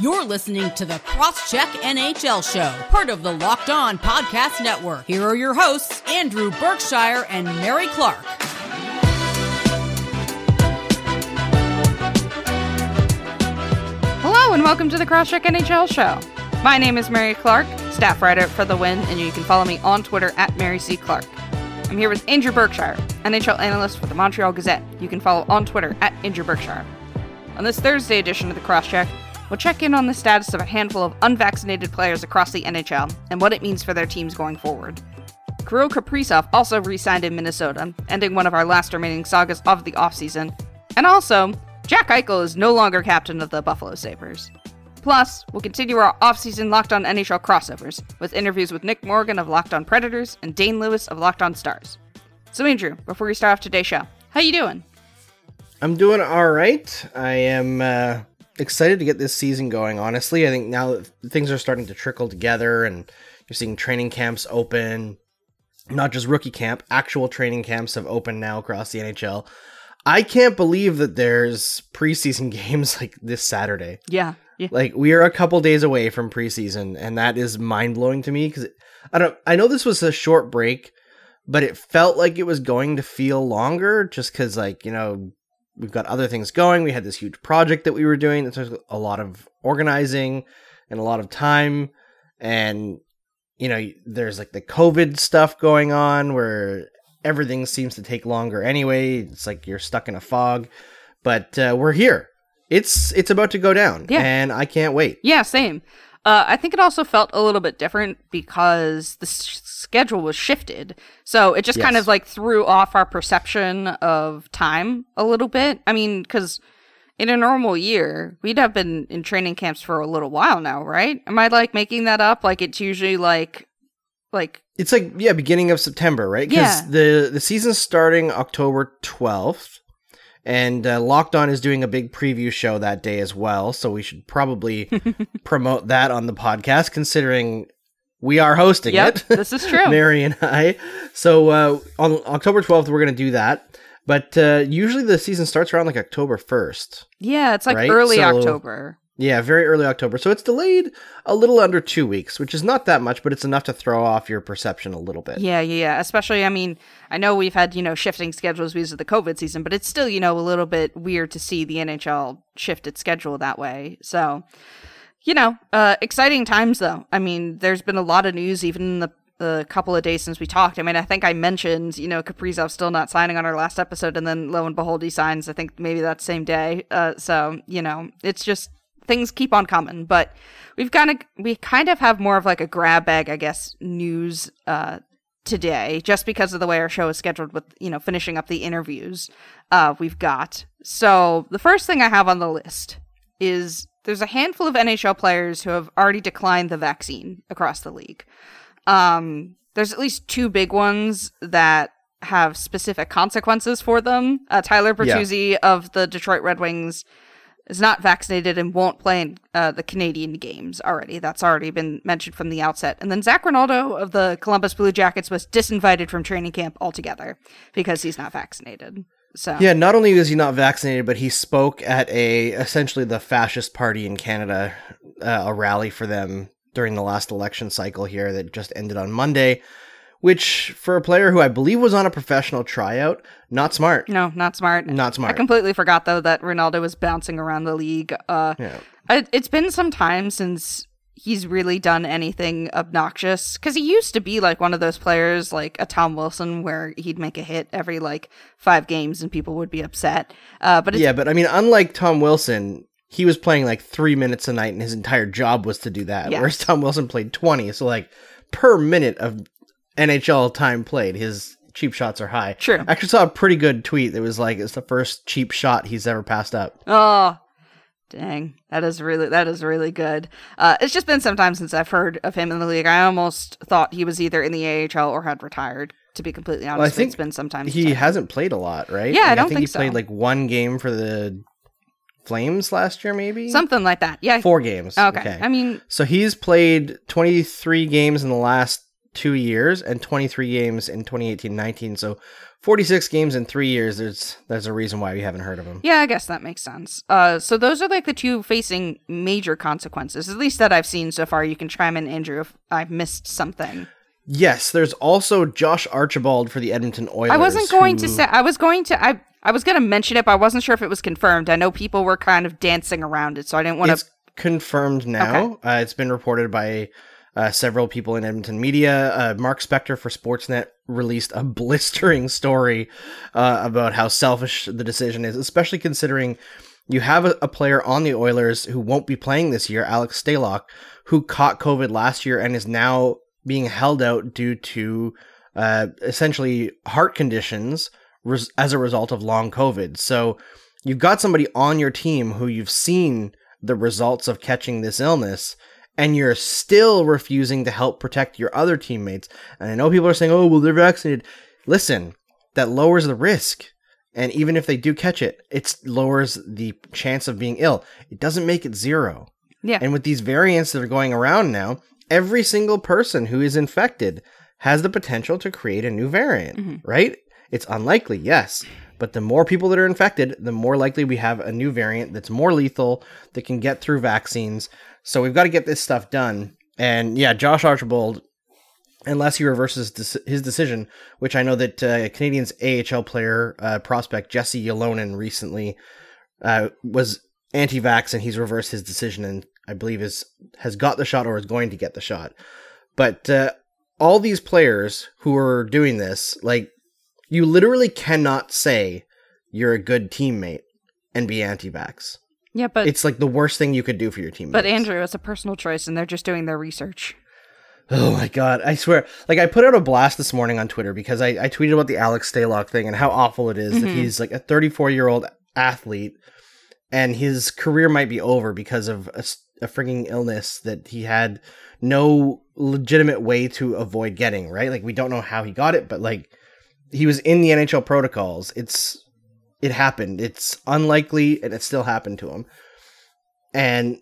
You're listening to the Crosscheck NHL Show, part of the Locked On Podcast Network. Here are your hosts, Andrew Berkshire and Mary Clarke. Hello and welcome to the Crosscheck NHL Show. My name is Mary Clarke, staff writer for The Win, and you can follow me on Twitter at Mary C. Clarke. I'm here with Andrew Berkshire, NHL analyst for the Montreal Gazette. You can follow on Twitter at Andrew Berkshire. On this Thursday edition of the Crosscheck, we'll check in on the status of a handful of unvaccinated players across the NHL and what it means for their teams going forward. Kirill Kaprizov also re-signed in Minnesota, ending one of our last remaining sagas of the offseason. And also, Jack Eichel is no longer captain of the Buffalo Sabres. Plus, we'll continue our off-season Locked On NHL crossovers with interviews with Nick Morgan of Locked On Predators and Dane Lewis of Locked On Stars. So, Andrew, before we start off today's show, how you doing? I'm doing all right. I am uh, excited to get this season going. Honestly, I think now that things are starting to trickle together, and you're seeing training camps open, not just rookie camp, actual training camps have opened now across the NHL. I can't believe that there's preseason games like this Saturday. Yeah. yeah. Like we are a couple days away from preseason, and that is mind blowing to me because I don't. I know this was a short break, but it felt like it was going to feel longer just because, like you know, we've got other things going. We had this huge project that we were doing that took a lot of organizing and a lot of time, and you know, there's like the COVID stuff going on where everything seems to take longer anyway. It's like you're stuck in a fog, but uh, we're here. It's it's about to go down, Yeah. and I can't wait. Yeah, same. Uh, I think it also felt a little bit different because the s- schedule was shifted. So it just kind of like threw off our perception of time a little bit. I mean, because in a normal year, we'd have been in training camps for a little while now, right? Am I like making that up? Like it's usually like, like, It's like yeah, beginning of September, right? Because Yeah. the the season's starting October twelfth, and uh, Locked On is doing a big preview show that day as well. So we should probably promote that on the podcast, considering we are hosting yep, it. this is true. Mary and I. So uh, on October twelfth, we're gonna do that. But uh, usually the season starts around like October first. yeah, it's like Right? early So- October. Yeah, very early October. So it's delayed a little under two weeks, which is not that much, but it's enough to throw off your perception a little bit. Yeah, yeah, yeah. Especially, I mean, I know we've had, you know, shifting schedules because of the COVID season, but it's still, you know, a little bit weird to see the NHL shift its schedule that way. So, you know, uh, exciting times though. I mean, there's been a lot of news even in the the couple of days since we talked. I mean, I think I mentioned, you know, Kaprizov still not signing on our last episode, and then lo and behold, he signs. I think maybe that same day. Uh, so you know, it's just things keep on coming. But we've kind of we kind of have more of like a grab bag, I guess, news uh, today, just because of the way our show is scheduled with you know finishing up the interviews uh, we've got. So the first thing I have on the list is there's a handful of NHL players who have already declined the vaccine across the league. Um, there's at least two big ones that have specific consequences for them. Uh, Tyler Yeah. Bertuzzi of the Detroit Red Wings is not vaccinated and won't play in uh, the Canadian games already. That's already been mentioned from the outset. And then Zack Rinaldo of the Columbus Blue Jackets was disinvited from training camp altogether because he's not vaccinated. So Yeah, not only is he not vaccinated, but he spoke at a essentially the fascist party in Canada, uh, a rally for them during the last election cycle here that just ended on Monday. Which, for a player who I believe was on a professional tryout, not smart. no, not smart. Not smart. I completely forgot though that Rinaldo was bouncing around the league. Uh, Yeah. I, it's been some time since he's really done anything obnoxious because he used to be like one of those players like a Tom Wilson where he'd make a hit every like five games and people would be upset. Uh, but it's, Yeah, but I mean, unlike Tom Wilson, he was playing like three minutes a night, and his entire job was to do that. Yes. Whereas Tom Wilson played twenty, so like per minute of NHL time played, his cheap shots are high. True. I actually saw a pretty good tweet that was like, "It's the first cheap shot he's ever passed up." oh, dang, that is really that is really good. Uh, it's just been some time since I've heard of him in the league. I almost thought he was either in the AHL or had retired. To be completely honest, Well, I think it's been some time. He I've- hasn't played a lot, right? Yeah, I don't think, think he played like one game for the Flames last year, maybe something like that. Yeah. four games. Okay. I mean, So he's played 23 games in the last two years and 23 games in 2018-19. So 46 games in three years. There's there's a reason why we haven't heard of him. Yeah, I guess that makes sense. Uh, so those are like the two facing major consequences, at least that I've seen so far. You can chime in, Andrew, if I've missed something. Yes, there's also Josh Archibald for the Edmonton Oilers. I wasn't going who- to say. I was going to. I I was going to mention it, but I wasn't sure if it was confirmed. I know people were kind of dancing around it, so I didn't want to. It's confirmed now. Uh, it's been reported by uh, several people in Edmonton media. Uh, Mark Spector for Sportsnet released a blistering story uh, about how selfish the decision is, especially considering you have a, a player on the Oilers who won't be playing this year, Alex Stalock, who caught COVID last year and is now being held out due to uh, essentially heart conditions res- as a result of long COVID. So you've got somebody on your team who you've seen the results of catching this illness and you're still refusing to help protect your other teammates. And I know people are saying, "Oh, well, they're vaccinated." Listen, that lowers the risk. And even if they do catch it, it lowers the chance of being ill. It doesn't make it zero. Yeah. And with these variants that are going around now, every single person who is infected has the potential to create a new variant, mm-hmm. right? It's unlikely, yes. But the more people that are infected, the more likely we have a new variant that's more lethal, that can get through vaccines. So we've got to get this stuff done. And yeah, Josh Archibald, unless he reverses dec- his decision, which I know that uh, Canadiens AHL player uh, prospect Jesse Ylonen recently uh, was anti-vax and he's reversed his decision and I believe is has got the shot or is going to get the shot. But uh, all these players who are doing this, like you literally cannot say you're a good teammate and be anti-vax. Yeah, but It's like the worst thing you could do for your team. but Andrew, it's a personal choice, and they're just doing their research. Oh my god, I swear. Like I put out a blast this morning on Twitter because I, I tweeted about the Alex Stalock thing and how awful it is that mm-hmm. he's like a 34 year old athlete and his career might be over because of a freaking illness that he had no legitimate way to avoid getting, right? Like we don't know how he got it, but like he was in the NHL protocols. It's it happened. It's unlikely and it still happened to him. And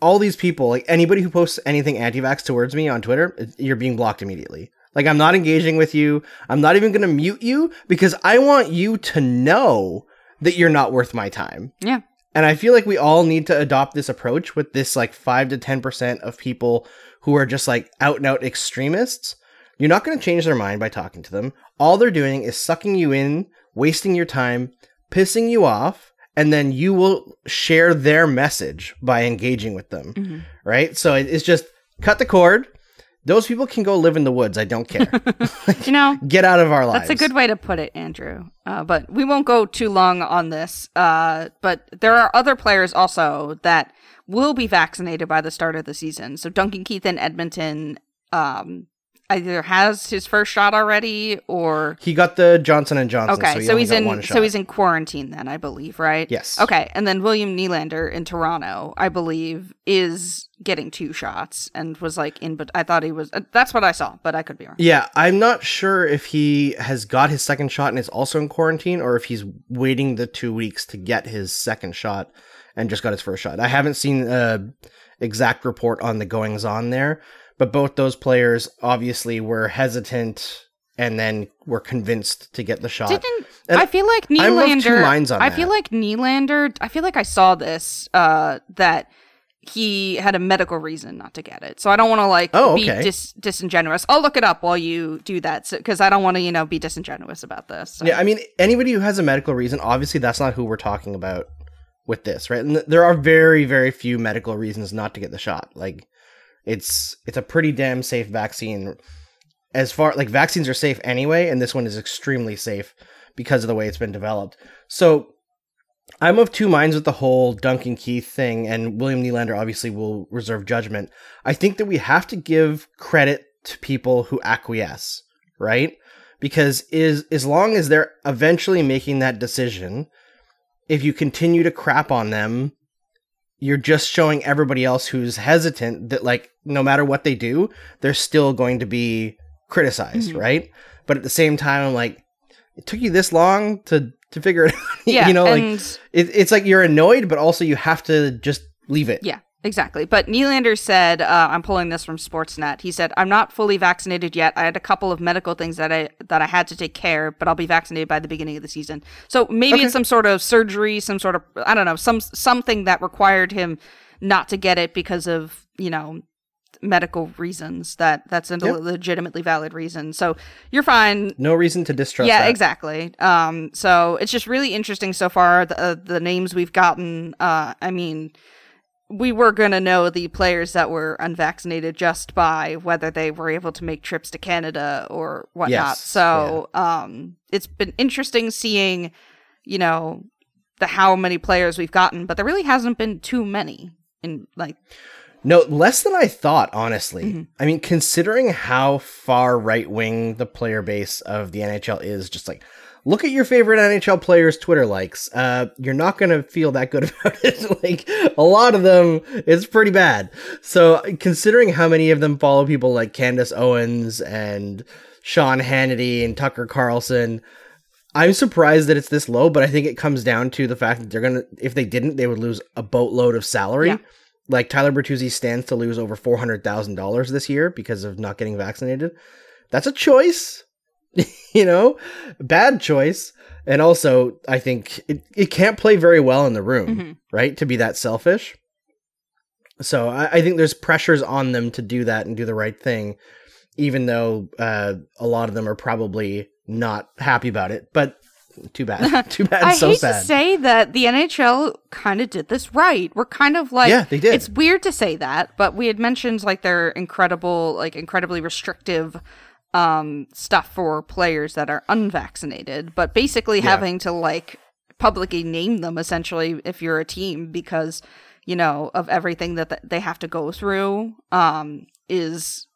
all these people, like anybody who posts anything anti-vax towards me on Twitter, you're being blocked immediately. Like I'm not engaging with you. I'm not even going to mute you because I want you to know that you're not worth my time. Yeah. And I feel like we all need to adopt this approach with this like 5 to 10% of people who are just like out and out extremists. You're not going to change their mind by talking to them. All they're doing is sucking you in, wasting your time, pissing you off, and then you will share their message by engaging with them. Mm-hmm. Right? So it's just cut the cord. Those people can go live in the woods. I don't care. You know, Get out of our lives. That's a good way to put it, Andrew. Uh, but we won't go too long on this. Uh, but there are other players also that will be vaccinated by the start of the season. So Duncan Keith in Edmonton um, either has his first shot already or He got the Johnson and Johnson. okay. so, he So, only in so he's in quarantine then, I believe, right? Yes. Okay, and then William Nylander in Toronto, I believe, is getting two shots and was like in. But I thought he was. Uh, that's what I saw, but I could be wrong. Yeah, I'm not sure if he has got his second shot and is also in quarantine, or if he's waiting the two weeks to get his second shot and just got his first shot. I haven't seen a exact report on the goings on there, but both those players obviously were hesitant and then were convinced to get the shot. Didn't And I feel like Nylander? two minds on I that. feel like Nylander. I feel like I saw this uh, that he had a medical reason not to get it. So I don't want to like Oh, be dis- disingenuous. I'll look it up while you do that because I don't want to you know be disingenuous about this. So. Yeah, I mean, anybody who has a medical reason, obviously, that's not who we're talking about with this, right? And th- there are very, very few medical reasons not to get the shot. Like, it's it's a pretty damn safe vaccine. As far like vaccines are safe anyway, and this one is extremely safe because of the way it's been developed. So, I'm of two minds with the whole Duncan Keith thing, and William Nylander obviously will reserve judgment. I think that we have to give credit to people who acquiesce, right? Because is as long as they're eventually making that decision, if you continue to crap on them, you're just showing everybody else who's hesitant that like no matter what they do, they're still going to be criticized, Mhm. right? But at the same time, I'm like, it took you this long to to figure it out. yeah, you know, like it, it's like you're annoyed, but also you have to just leave it. Yeah. Exactly. But Nylander said, uh, I'm pulling this from Sportsnet. He said, I'm not fully vaccinated yet. I had a couple of medical things that I that I had to take care, but I'll be vaccinated by the beginning of the season. So maybe Okay. it's some sort of surgery, some sort of I don't know, some something that required him not to get it because of, you know, medical reasons that that's a Yep. legitimately valid reason. So you're fine No reason to distrust yeah, that. exactly. Um, so it's just really interesting so far. The, uh, the names we've gotten. Uh, I mean, we were gonna know the players that were unvaccinated just by whether they were able to make trips to Canada or whatnot. Yes, so um, it's been interesting seeing, you know, the how many players we've gotten, but there really hasn't been too many. In like, No, less than I thought, honestly. Mm-hmm. I mean, considering how far right wing the player base of the NHL is, just like look at your favorite NHL players' Twitter likes. Uh, you're not gonna feel that good about it. like a lot of them, it's pretty bad. So considering how many of them follow people like Candace Owens and Sean Hannity and Tucker Carlson. I'm surprised that it's this low, but I think it comes down to the fact that they're gonna if they didn't, they would lose a boatload of salary. Yeah. Like Tyler Bertuzzi stands to lose over four hundred thousand dollars this year because of not getting vaccinated. That's a choice. you know? Bad choice. And also, I think it, it can't play very well in the room, Mhm. right? To be that selfish. So I, I think there's pressures on them to do that and do the right thing, even though uh, a lot of them are probably not happy about it. But too bad. too bad. I so hate sad. to say that the NHL kind of did this right. We're kind of like Yeah, they did. It's weird to say that, but we had mentioned like their incredible, like incredibly restrictive um stuff for players that are unvaccinated, but basically Yeah. having to like publicly name them essentially if you're a team because you know of everything that th- they have to go through um is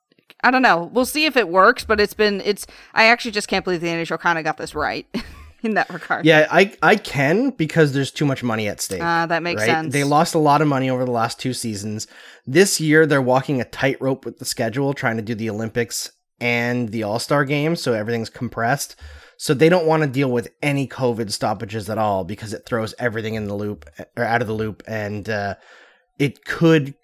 I don't know. We'll see if it works, but it's been it's I actually just can't believe the NHL kind of got this right in that regard. Yeah, I I can because there's too much money at stake. Ah, that makes right? sense. They lost a lot of money over the last two seasons. This year they're walking a tightrope with the schedule, trying to do the Olympics and the All Star game, so everything's compressed. So they don't want to deal with any COVID stoppages at all because it throws everything in the loop or out of the loop, and uh, it could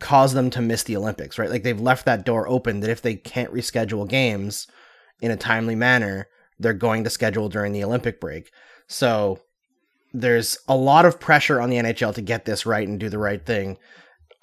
cause them to miss the Olympics. Right? Like they've left that door open that if they can't reschedule games in a timely manner, they're going to schedule during the Olympic break. So there's a lot of pressure on the NHL to get this right and do the right thing.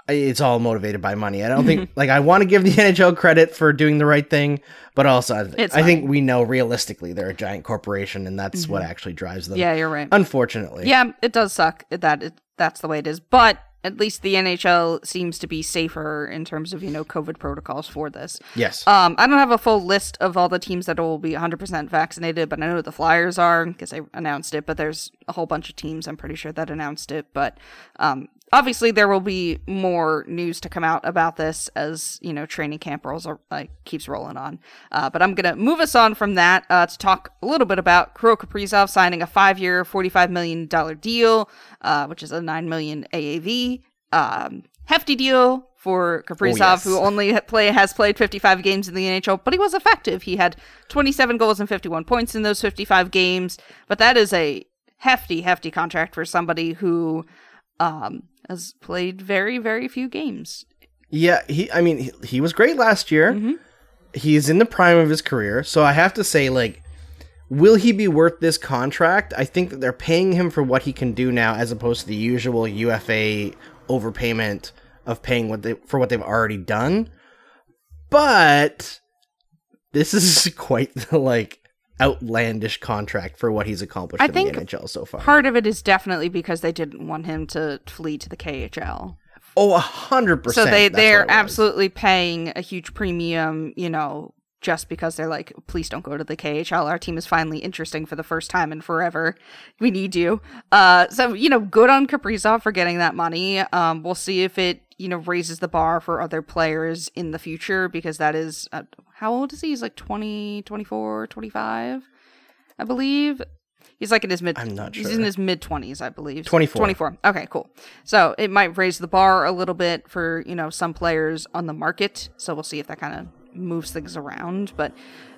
It's all motivated by money. I don't think like I want to give the NHL credit for doing the right thing, but also I, It's I think we know realistically they're a giant corporation and that's what actually drives them. Yeah, you're right. Unfortunately. Yeah, it does suck that it, that's the way it is, but at least the NHL seems to be safer in terms of you know COVID protocols for this. Yes. Um, I don't have a full list of all the teams that will be 100% vaccinated, but I know the Flyers are because they announced it. But there's a whole bunch of teams I'm pretty sure that announced it. But um, obviously there will be more news to come out about this as you know training camp rolls are, like keeps rolling on. Uh, but I'm gonna move us on from that uh, to talk a little bit about Kirill Kaprizov signing a five-year, 45 million dollar deal, uh, which is a nine million AAV. Um, hefty deal for Kaprizov, yes. who only play has played 55 games in the NHL, but he was effective. He had 27 goals and 51 points in those 55 games. But that is a hefty, hefty contract for somebody who um, has played very, very few games. Yeah, he. I mean, he, he was great last year. Mm-hmm. He's in the prime of his career, so I have to say, like, will he be worth this contract? I think that they're paying him for what he can do now, as opposed to the usual UFA overpayment of paying what they for what they've already done. But this is quite the like outlandish contract for what he's accomplished I in think the NHL so far. Part of it is definitely because they didn't want him to flee to the KHL. oh, a hundred percent. So they they're what it was. absolutely paying a huge premium, you know, just because they're like, please don't go to the KHL. Our team is finally interesting for the first time in forever. We need you. Uh, so you know, good on Kaprizov for getting that money. Um, we'll see if it you know raises the bar for other players in the future because that is uh, how old is he? He's like 20, 24, 25, I believe. He's like in his mid. I'm not sure. He's in his mid twenties, I believe. 24. 24. Okay, cool. So it might raise the bar a little bit for you know some players on the market. So we'll see if that kind of moves things around. But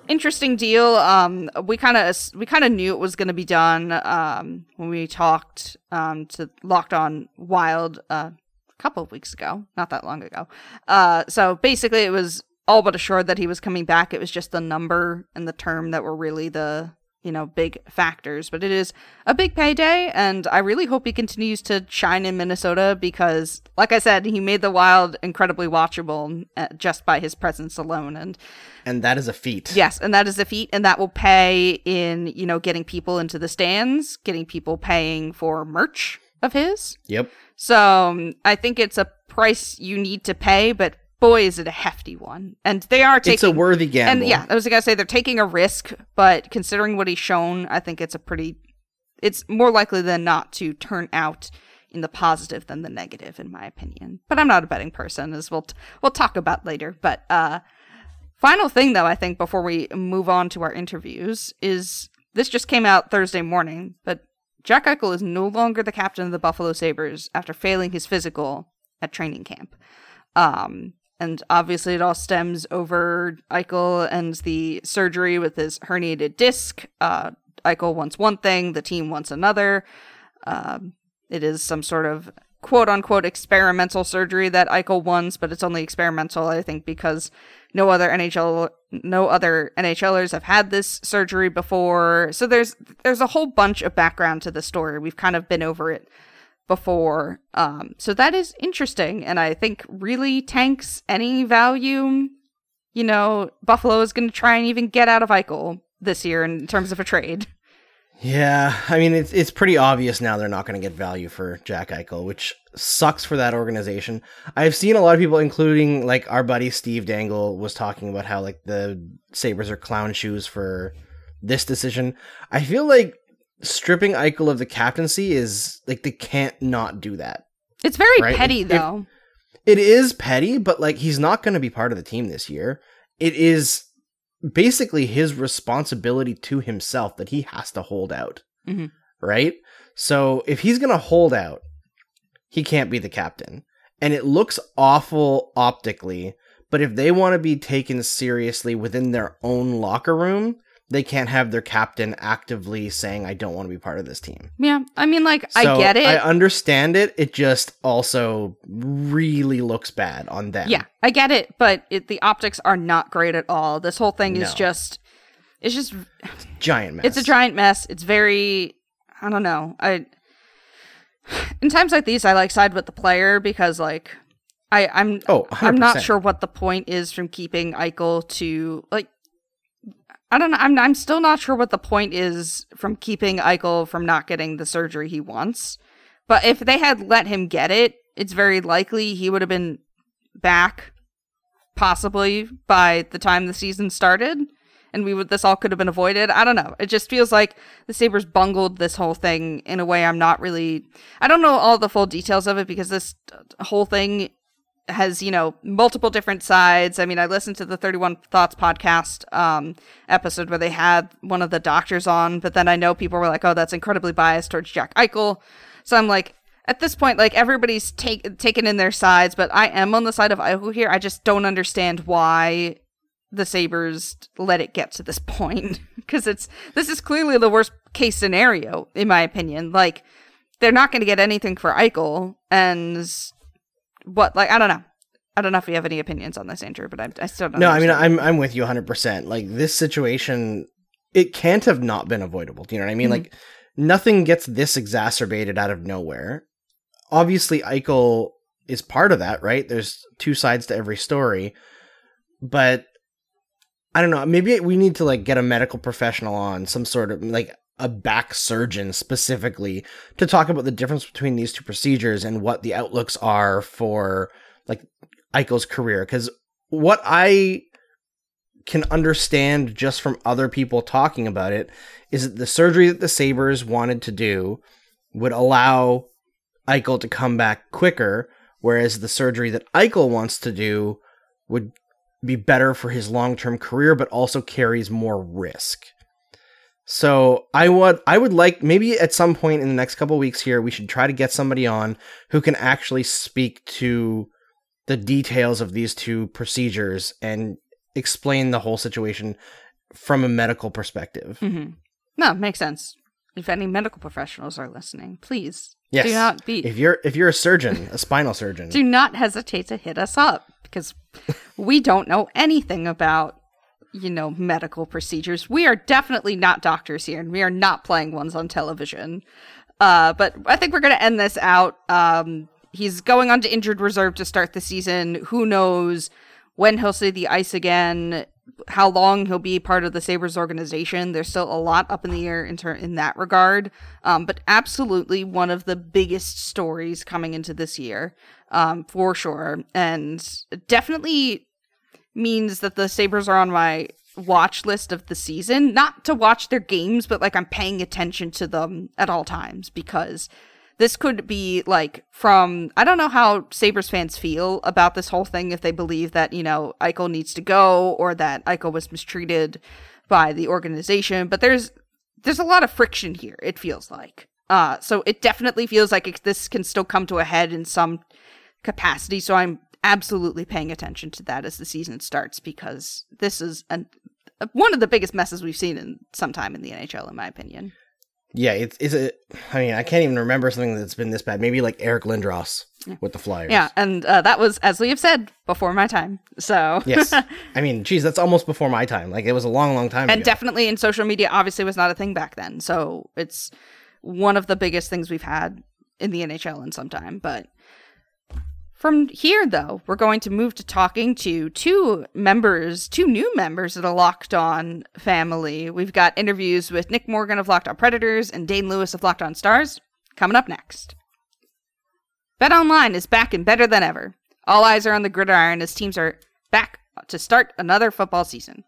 interesting deal. Um, we kind of we kind of knew it was going to be done. Um, when we talked um to Locked On Wild uh a couple of weeks ago, not that long ago. Uh, so basically, it was all but assured that he was coming back. It was just the number and the term that were really the you know big factors. But it is a big payday, and I really hope he continues to shine in Minnesota because, like I said, he made the Wild incredibly watchable uh, just by his presence alone. And and that is a feat. Yes, and that is a feat, and that will pay in you know getting people into the stands, getting people paying for merch of his. Yep. So um, I think it's a price you need to pay, but boy, is it a hefty one. And they are taking It's a worthy gamble. and yeah, I was gonna say they're taking a risk, but considering what he's shown, I think it's a pretty. It's more likely than not to turn out in the positive than the negative, in my opinion. But I'm not a betting person, as we'll t- we'll talk about later. But uh, final thing, though, I think before we move on to our interviews is this just came out Thursday morning, but Jack Eichel is no longer the captain of the Buffalo Sabres after failing his physical at training camp. Um, and obviously, it all stems over Eichel and the surgery with his herniated disc. Uh, Eichel wants one thing, the team wants another. Um, it is some sort of quote unquote experimental surgery that Eichel wants, but it's only experimental, I think, because no other NHL no other NHLers have had this surgery before. So there's there's a whole bunch of background to the story. We've kind of been over it before. Um, so that is interesting, and I think really tanks any value. You know, Buffalo is going to try and even get out of Eichel this year in terms of a trade. Yeah, I mean it's it's pretty obvious now they're not going to get value for Jack Eichel, which sucks for that organization. I've seen a lot of people, including like our buddy Steve Dangle, was talking about how like the Sabres are clown shoes for this decision. I feel like stripping Eichel of the captaincy is like they can't not do that. It's very Right, petty, if- though. It is petty, but like he's not going to be part of the team this year. It is basically his responsibility to himself that he has to hold out. Mhm. Right? So if he's going to hold out, he can't be the captain. And it looks awful optically, but if they want to be taken seriously within their own locker room, they can't have their captain actively saying, I don't want to be part of this team. yeah, I mean, like I get it. I understand it. It just also really looks bad on them. Yeah, I get it, but it, the optics are not great at all. This whole thing is No. just it's just Giant mess. it's a giant mess. It's very I don't know. I in times like these I like side with the player because like I I'm Oh, I'm not sure what the point is from keeping Eichel to like I don't know. I'm I'm still not sure what the point is from keeping Eichel from not getting the surgery he wants. But if they had let him get it, it's very likely he would have been back possibly by the time the season started and we would this all could have been avoided. I don't know. It just feels like the Sabres bungled this whole thing in a way I'm not really I don't know all the full details of it because this whole thing has you know multiple different sides. I mean i listened to the 31 thoughts podcast um episode where they had one of the doctors on but then i know people were like oh that's incredibly biased towards jack eichel. So i'm like at this point like everybody's take, taken in their sides but i am on the side of eichel here. I just don't understand why the sabres let it get to this point because it's this is clearly the worst case scenario in my opinion. Like they're not going to get anything for eichel and what like I don't know. I don't know if you have any opinions on this, Andrew, but I, I still don't. No, I mean. I'm I'm with you 100. percent Like this situation, it can't have not been avoidable. Do you know what I mean? Mhm. Like nothing gets this exacerbated out of nowhere. Obviously, Eichel is part of that, right? There's two sides to every story, but I don't know. Maybe we need to like get a medical professional on, some sort of like a back surgeon specifically to talk about the difference between these two procedures and what the outlooks are for like Eichel's career. Because what I can understand just from other people talking about it is that the surgery that the Sabres wanted to do would allow Eichel to come back quicker, whereas the surgery that Eichel wants to do would be better for his long term career, but also carries more risk. So I would I would like maybe at some point in the next couple weeks here we should try to get somebody on who can actually speak to the details of these two procedures and explain the whole situation from a medical perspective. Mm-hmm. no, makes sense. If any medical professionals are listening, please Yes. Do not be If you're if you're a surgeon, a spinal surgeon, do not hesitate to hit us up because we don't know anything about you know medical procedures. We are definitely not doctors here and we are not playing ones on television. Uh, but i think we're going to end this out. Um, he's going on to injured reserve to start the season. Who knows when he'll see the ice again how long he'll be part of the sabres organization. There's still a lot up in the air in, ter- in that regard. Um, but absolutely one of the biggest stories coming into this year um, for sure. And definitely means that the sabres are on my watch list of the season not to watch their games but like i'm paying attention to them at all times because this could be like from I don't know how Sabres fans feel about this whole thing if they believe that, you know, Eichel needs to go or that Eichel was mistreated by the organization, but there's there's a lot of friction here, it feels like. Uh so it definitely feels like it, this can still come to a head in some capacity, so I'm absolutely paying attention to that as the season starts because this is an one of the biggest messes we've seen in some time in the NHL in my opinion. yeah, it's a. I mean, I can't even remember something that's been this bad. Maybe like Eric Lindros with the Flyers. Yeah, and uh, that was, as we have said, before my time. So Yes. I mean, geez, that's almost before my time. Like it was a long, long time and ago. definitely in social media, obviously was not a thing back then. So it's one of the biggest things we've had in the NHL in some time. But from here, though, we're going to move to talking to two members, two new members of the Locked On family. We've got interviews with Nick Morgan of Locked On Predators and Dane Lewis of Locked On Stars coming up next. Bet Online is back and better than ever. All eyes are on the gridiron as teams are back to start another football season.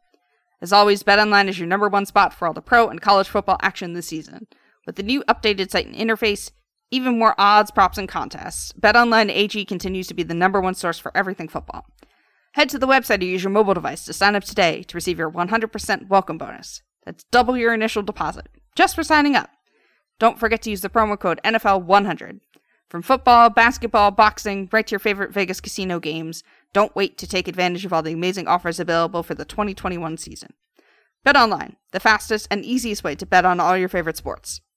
As always, BetOnline is your number one spot for all the pro and college football action this season. With the new updated site and interface, even more odds, props, and contests, BetOnline AG continues to be the number one source for everything football. Head to the website or use your mobile device to sign up today to receive your 100% welcome bonus. That's double your initial deposit just for signing up. Don't forget to use the promo code NFL100. From football, basketball, boxing, right to your favorite Vegas casino games, don't wait to take advantage of all the amazing offers available for the 2021 season. Bet online, the fastest and easiest way to bet on all your favorite sports.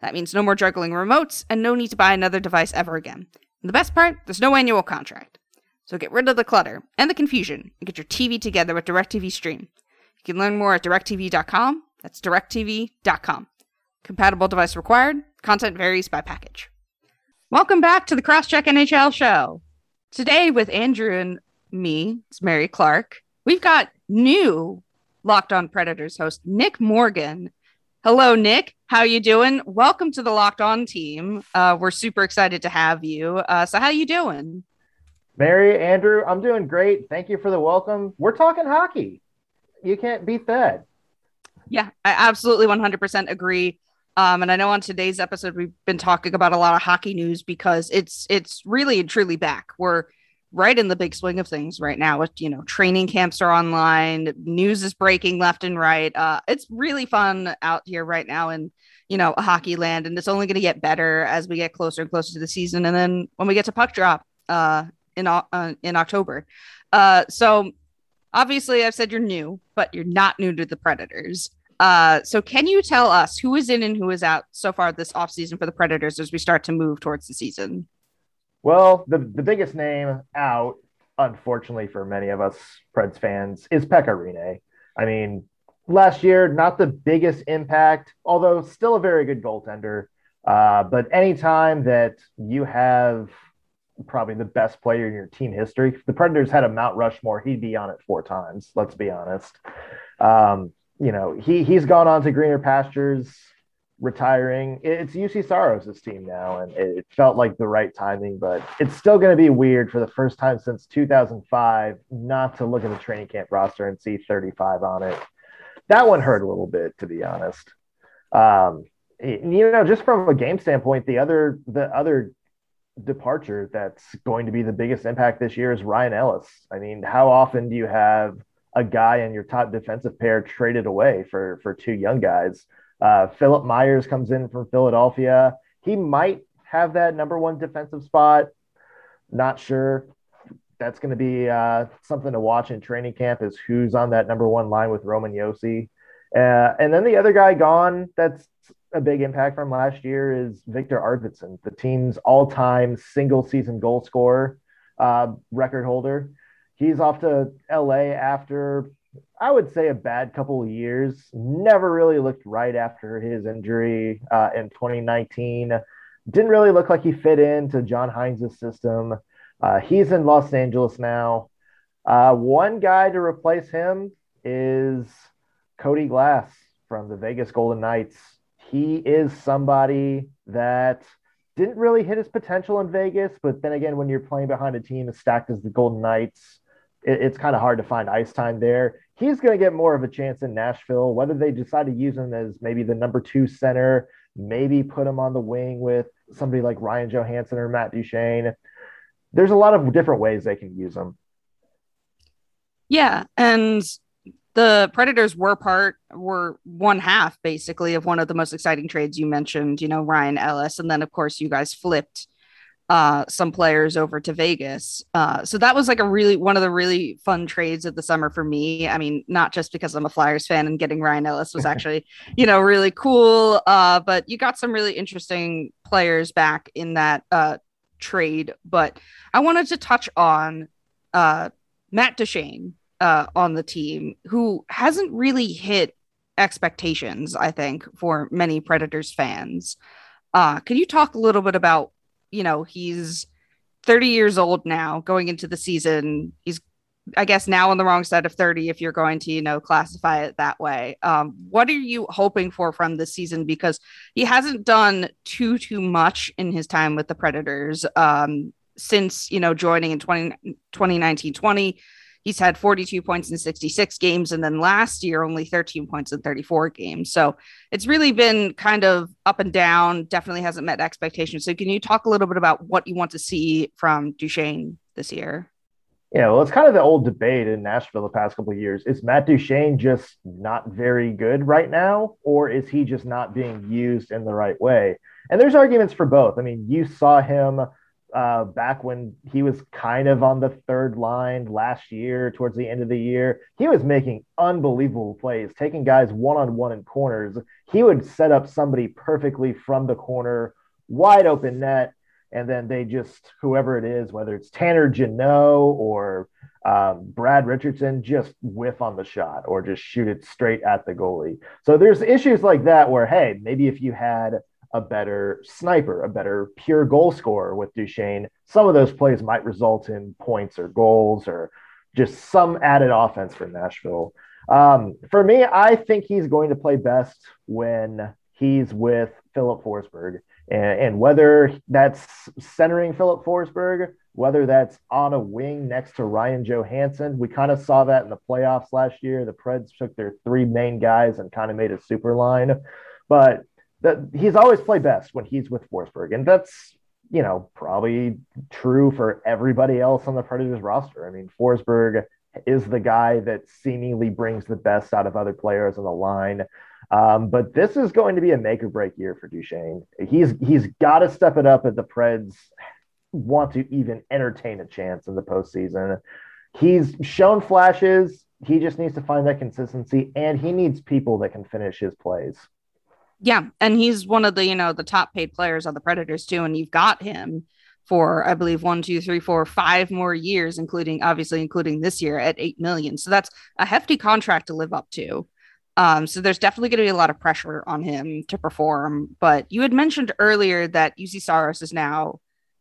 That means no more juggling remotes and no need to buy another device ever again. And the best part, there's no annual contract. So get rid of the clutter and the confusion and get your TV together with DirecTV Stream. You can learn more at directv.com. That's directv.com. Compatible device required. Content varies by package. Welcome back to the Crosscheck NHL show. Today with Andrew and me, it's Mary Clarke. We've got new Locked On Predators host Nick Morgan. Hello, Nick. How you doing? Welcome to the Locked On team. Uh, we're super excited to have you. Uh, so, how you doing? Mary, Andrew, I'm doing great. Thank you for the welcome. We're talking hockey. You can't beat that. Yeah, I absolutely 100% agree. Um, and I know on today's episode we've been talking about a lot of hockey news because it's it's really and truly back. We're right in the big swing of things right now. With you know, training camps are online, news is breaking left and right. Uh, it's really fun out here right now in you know hockey land, and it's only going to get better as we get closer and closer to the season. And then when we get to puck drop uh, in uh, in October, uh, so obviously I've said you're new, but you're not new to the Predators. Uh, so can you tell us who is in and who is out so far this offseason for the Predators as we start to move towards the season? Well, the, the biggest name out, unfortunately for many of us Preds fans, is Pekka Rinne. I mean, last year, not the biggest impact, although still a very good goaltender. Uh, but anytime that you have probably the best player in your team history, if the Predators had a Mount Rushmore, he'd be on it four times, let's be honest. Um, you know, he he's gone on to greener pastures, retiring. It's Juuse Saros' team now, and it felt like the right timing, but it's still going to be weird for the first time since 2005 not to look at the training camp roster and see 35 on it. That one hurt a little bit, to be honest. Um, you know, just from a game standpoint, the other the other departure that's going to be the biggest impact this year is Ryan Ellis. I mean, how often do you have a guy in your top defensive pair traded away for for two young guys? Uh, Philippe Myers comes in from Philadelphia. He might have that number one defensive spot. Not sure. That's going to be uh, something to watch in training camp. Is who's on that number one line with Roman Josi, uh, and then the other guy gone. That's a big impact from last year is Victor Arvidsson, the team's all-time single-season goal scorer, uh, record holder. He's off to LA after I would say a bad couple of years. Never really looked right after his injury uh, in 2019. Didn't really look like he fit into John Hynes' system. Uh, he's in Los Angeles now. Uh, one guy to replace him is Cody Glass from the Vegas Golden Knights. He is somebody that didn't really hit his potential in Vegas, but then again, when you're playing behind a team as stacked as the Golden Knights, it, it's kind of hard to find ice time there. He's going to get more of a chance in Nashville, whether they decide to use him as maybe the number two center, maybe put him on the wing with somebody like Ryan Johansen or Matt Duchene. There's a lot of different ways they can use him. Yeah. And the Predators were part, were one half basically of one of the most exciting trades you mentioned, you know, Ryan Ellis. And then, of course, you guys flipped uh, some players over to Vegas. Uh, so that was like a really one of the really fun trades of the summer for me. I mean, not just because I'm a Flyers fan and getting Ryan Ellis was actually, you know, really cool. Uh, but you got some really interesting players back in that uh, trade. But I wanted to touch on uh, Matt Duchene uh, on the team, who hasn't really hit expectations, I think, for many Predators fans. Uh, could you talk a little bit about you know, he's 30 years old now going into the season. He's, I guess, now on the wrong side of 30 if you're going to, you know, classify it that way. Um, what are you hoping for from this season? Because he hasn't done too, too much in his time with the Predators um, since, you know, joining in 20, 2019 20 he's had 42 points in 66 games and then last year only 13 points in 34 games so it's really been kind of up and down definitely hasn't met expectations so can you talk a little bit about what you want to see from duchene this year yeah, well, it's kind of the old debate in Nashville the past couple of years. Is Matt Duchene just not very good right now, or is he just not being used in the right way? And there's arguments for both. I mean, you saw him uh, back when he was kind of on the third line last year, towards the end of the year, he was making unbelievable plays, taking guys one on one in corners. He would set up somebody perfectly from the corner, wide open net, and then they just, whoever it is, whether it's Tanner Jeannot or um, Brad Richardson, just whiff on the shot or just shoot it straight at the goalie. So there's issues like that where, hey, maybe if you had a better sniper, a better pure goal scorer with Duchene, some of those plays might result in points or goals or just some added offense for Nashville. Um, for me, I think he's going to play best when he's with Filip Forsberg. And, and whether that's centering Filip Forsberg, whether that's on a wing next to Ryan Johansen, we kind of saw that in the playoffs last year. The Preds took their three main guys and kind of made a super line. But that he's always played best when he's with Forsberg, and that's you know probably true for everybody else on the Predators roster. I mean, Forsberg is the guy that seemingly brings the best out of other players on the line. Um, but this is going to be a make or break year for Duchene. He's he's got to step it up if the Preds want to even entertain a chance in the postseason. He's shown flashes. He just needs to find that consistency, and he needs people that can finish his plays. Yeah, and he's one of the you know the top paid players on the Predators too, and you've got him for I believe one, two, three, four, five more years, including obviously including this year at eight million. So that's a hefty contract to live up to. Um, so there's definitely going to be a lot of pressure on him to perform. But you had mentioned earlier that Juuse Saros is now,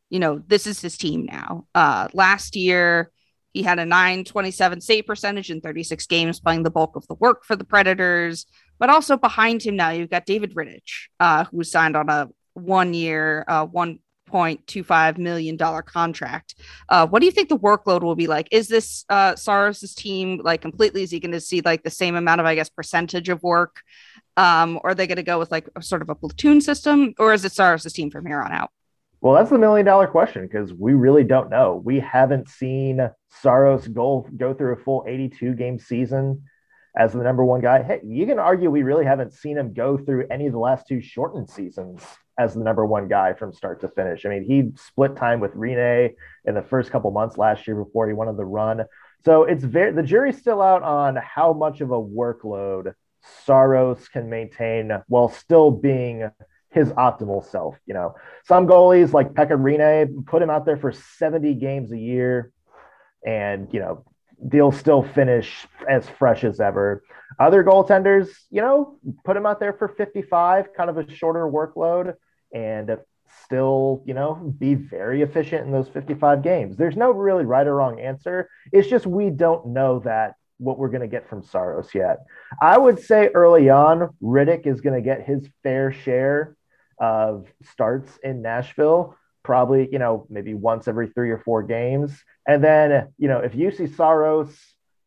you know, this is his team now. Uh, last year he had a 927 save percentage in 36 games, playing the bulk of the work for the Predators. But also behind him now, you've got David Rittich, uh, who was signed on a one year, uh, $1.25 million contract. Uh, what do you think the workload will be like? Is this uh, Saros's team like completely? Is he going to see like the same amount of, I guess, percentage of work? Um, or are they going to go with like a, sort of a platoon system? Or is it Saros's team from here on out? Well, that's the million dollar question because we really don't know. We haven't seen Saros go go through a full 82 game season as the number one guy. Hey, you can argue we really haven't seen him go through any of the last two shortened seasons as the number one guy from start to finish. I mean, he split time with Rinne in the first couple months last year before he went on the run. So it's very the jury's still out on how much of a workload Saros can maintain while still being his optimal self. You know, some goalies like Pekka Rinne put him out there for 70 games a year, and you know they'll still finish as fresh as ever. Other goaltenders, you know, put them out there for 55, kind of a shorter workload, and still, you know, be very efficient in those 55 games. There's no really right or wrong answer. It's just we don't know that what we're going to get from Saros yet. I would say early on, Rittich is going to get his fair share of starts in Nashville, probably, you know, maybe once every three or four games. And then, you know, if Juuse Saros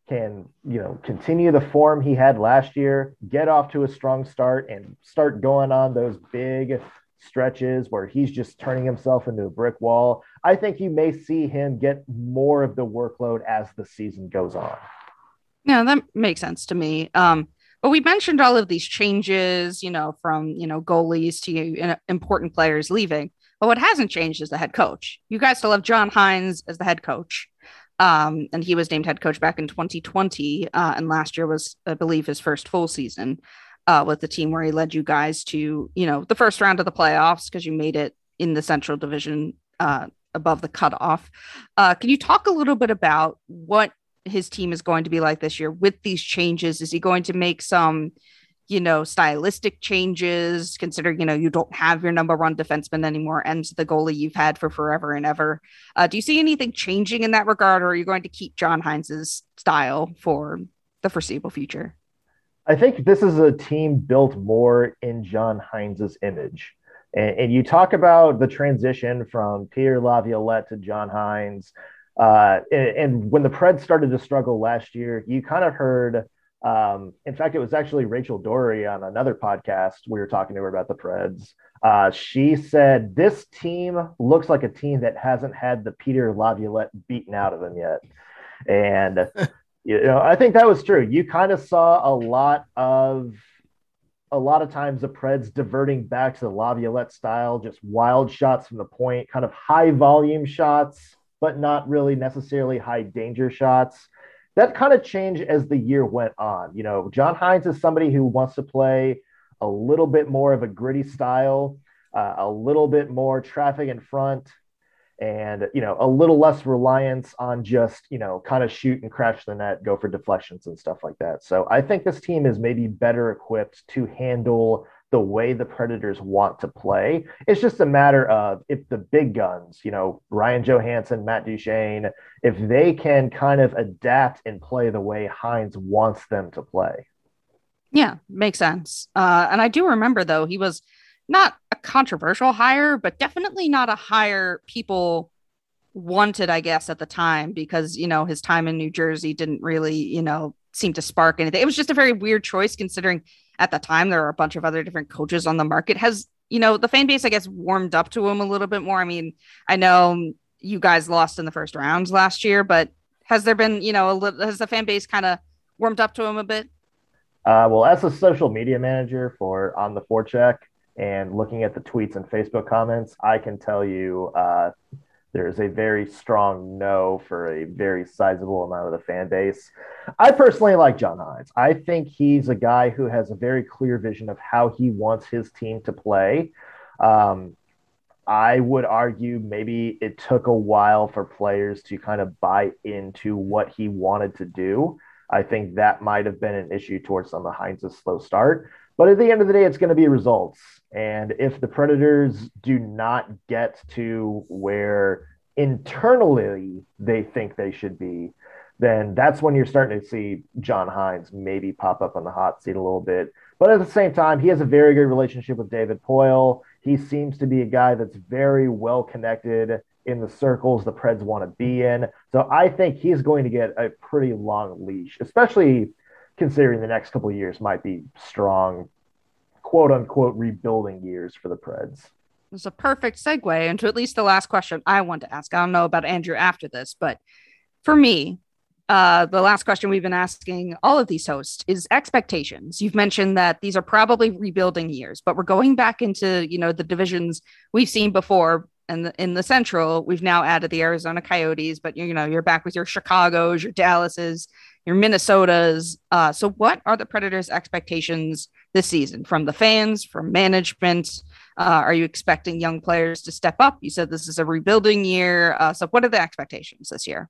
can, you know, continue the form he had last year, get off to a strong start and start going on those big stretches where he's just turning himself into a brick wall, I think you may see him get more of the workload as the season goes on. Yeah, that makes sense to me. Um, but we mentioned all of these changes, you know, from you know goalies to important players leaving. But what hasn't changed is the head coach. You guys still have John Hynes as the head coach, um, and he was named head coach back in 2020, uh, and last year was, I believe, his first full season uh, with the team where he led you guys to, you know, the first round of the playoffs because you made it in the Central Division uh, above the cutoff. Uh, can you talk a little bit about what his team is going to be like this year with these changes? Is he going to make some, you know, stylistic changes, considering, you know, you don't have your number one defenseman anymore and the goalie you've had for forever and ever? Uh, do you see anything changing in that regard, or are you going to keep John Hynes's style for the foreseeable future? I think this is a team built more in John Hynes's image. And, and, you talk about the transition from Peter Laviolette to John Hynes. Uh, and, and, when the Preds started to struggle last year, you kind of heard, um, in fact, it was actually Rachel Doerrie on another podcast. We were talking to her about the Preds. Uh, she said, This team looks like a team that hasn't had the Peter Laviolette beaten out of them yet. And you know, I think that was true. You kind of saw a lot of a lot of times the Preds diverting back to the Laviolette style, just wild shots from the point, kind of high volume shots, but not really necessarily high danger shots. That kind of changed as the year went on. You know, John Hynes is somebody who wants to play a little bit more of a gritty style, uh, a little bit more traffic in front, and you know a little less reliance on just you know kind of shoot and crash the net go for deflections and stuff like that so i think this team is maybe better equipped to handle the way the predators want to play. It's just a matter of if the big guns you know ryan johansen matt duchene if they can kind of adapt and play the way hynes wants them to play. Yeah makes sense. Uh, and i do remember though he was not a controversial hire, but definitely not a hire people wanted, I guess, at the time because, you know, his time in New Jersey didn't really, you know, seem to spark anything. It was just a very weird choice considering at the time there were a bunch of other different coaches on the market. Has, you know, the fan base, I guess, warmed up to him a little bit more. I mean, I know you guys lost in the first rounds last year, but has there been, you know, a little, has the fan base kind of warmed up to him a bit? Uh, well, as a social media manager for On the Forecheck, and looking at the tweets and Facebook comments, I can tell you uh, there's a very strong no for a very sizable amount of the fan base. I personally like John Hynes. I think he's a guy who has a very clear vision of how he wants his team to play. Um, I would argue maybe it took a while for players to kind of buy into what he wanted to do. I think that might have been an issue towards some of Hynes' slow start. But at the end of the day, it's going to be results. And if the Predators do not get to where internally they think they should be, then that's when you're starting to see John Hynes maybe pop up on the hot seat a little bit. But at the same time, he has a very good relationship with David Poile. He seems to be a guy that's very well connected in the circles the Preds want to be in. So I think he's going to get a pretty long leash, especially considering the next couple years might be strong, quote unquote, rebuilding years for the Preds. It's a perfect segue into at least the last question I want to ask. I don't know about Andrew after this, but for me, uh, the last question we've been asking all of these hosts is expectations. You've mentioned that these are probably rebuilding years, but we're going back into you know the divisions we've seen before. And in the Central, we've now added the Arizona Coyotes, but you know you're back with your Chicago's, your Dallases, your Minnesotas. Uh, so, what are the Predators' expectations this season from the fans, from management? Uh, are you expecting young players to step up? You said this is a rebuilding year. Uh, so, what are the expectations this year?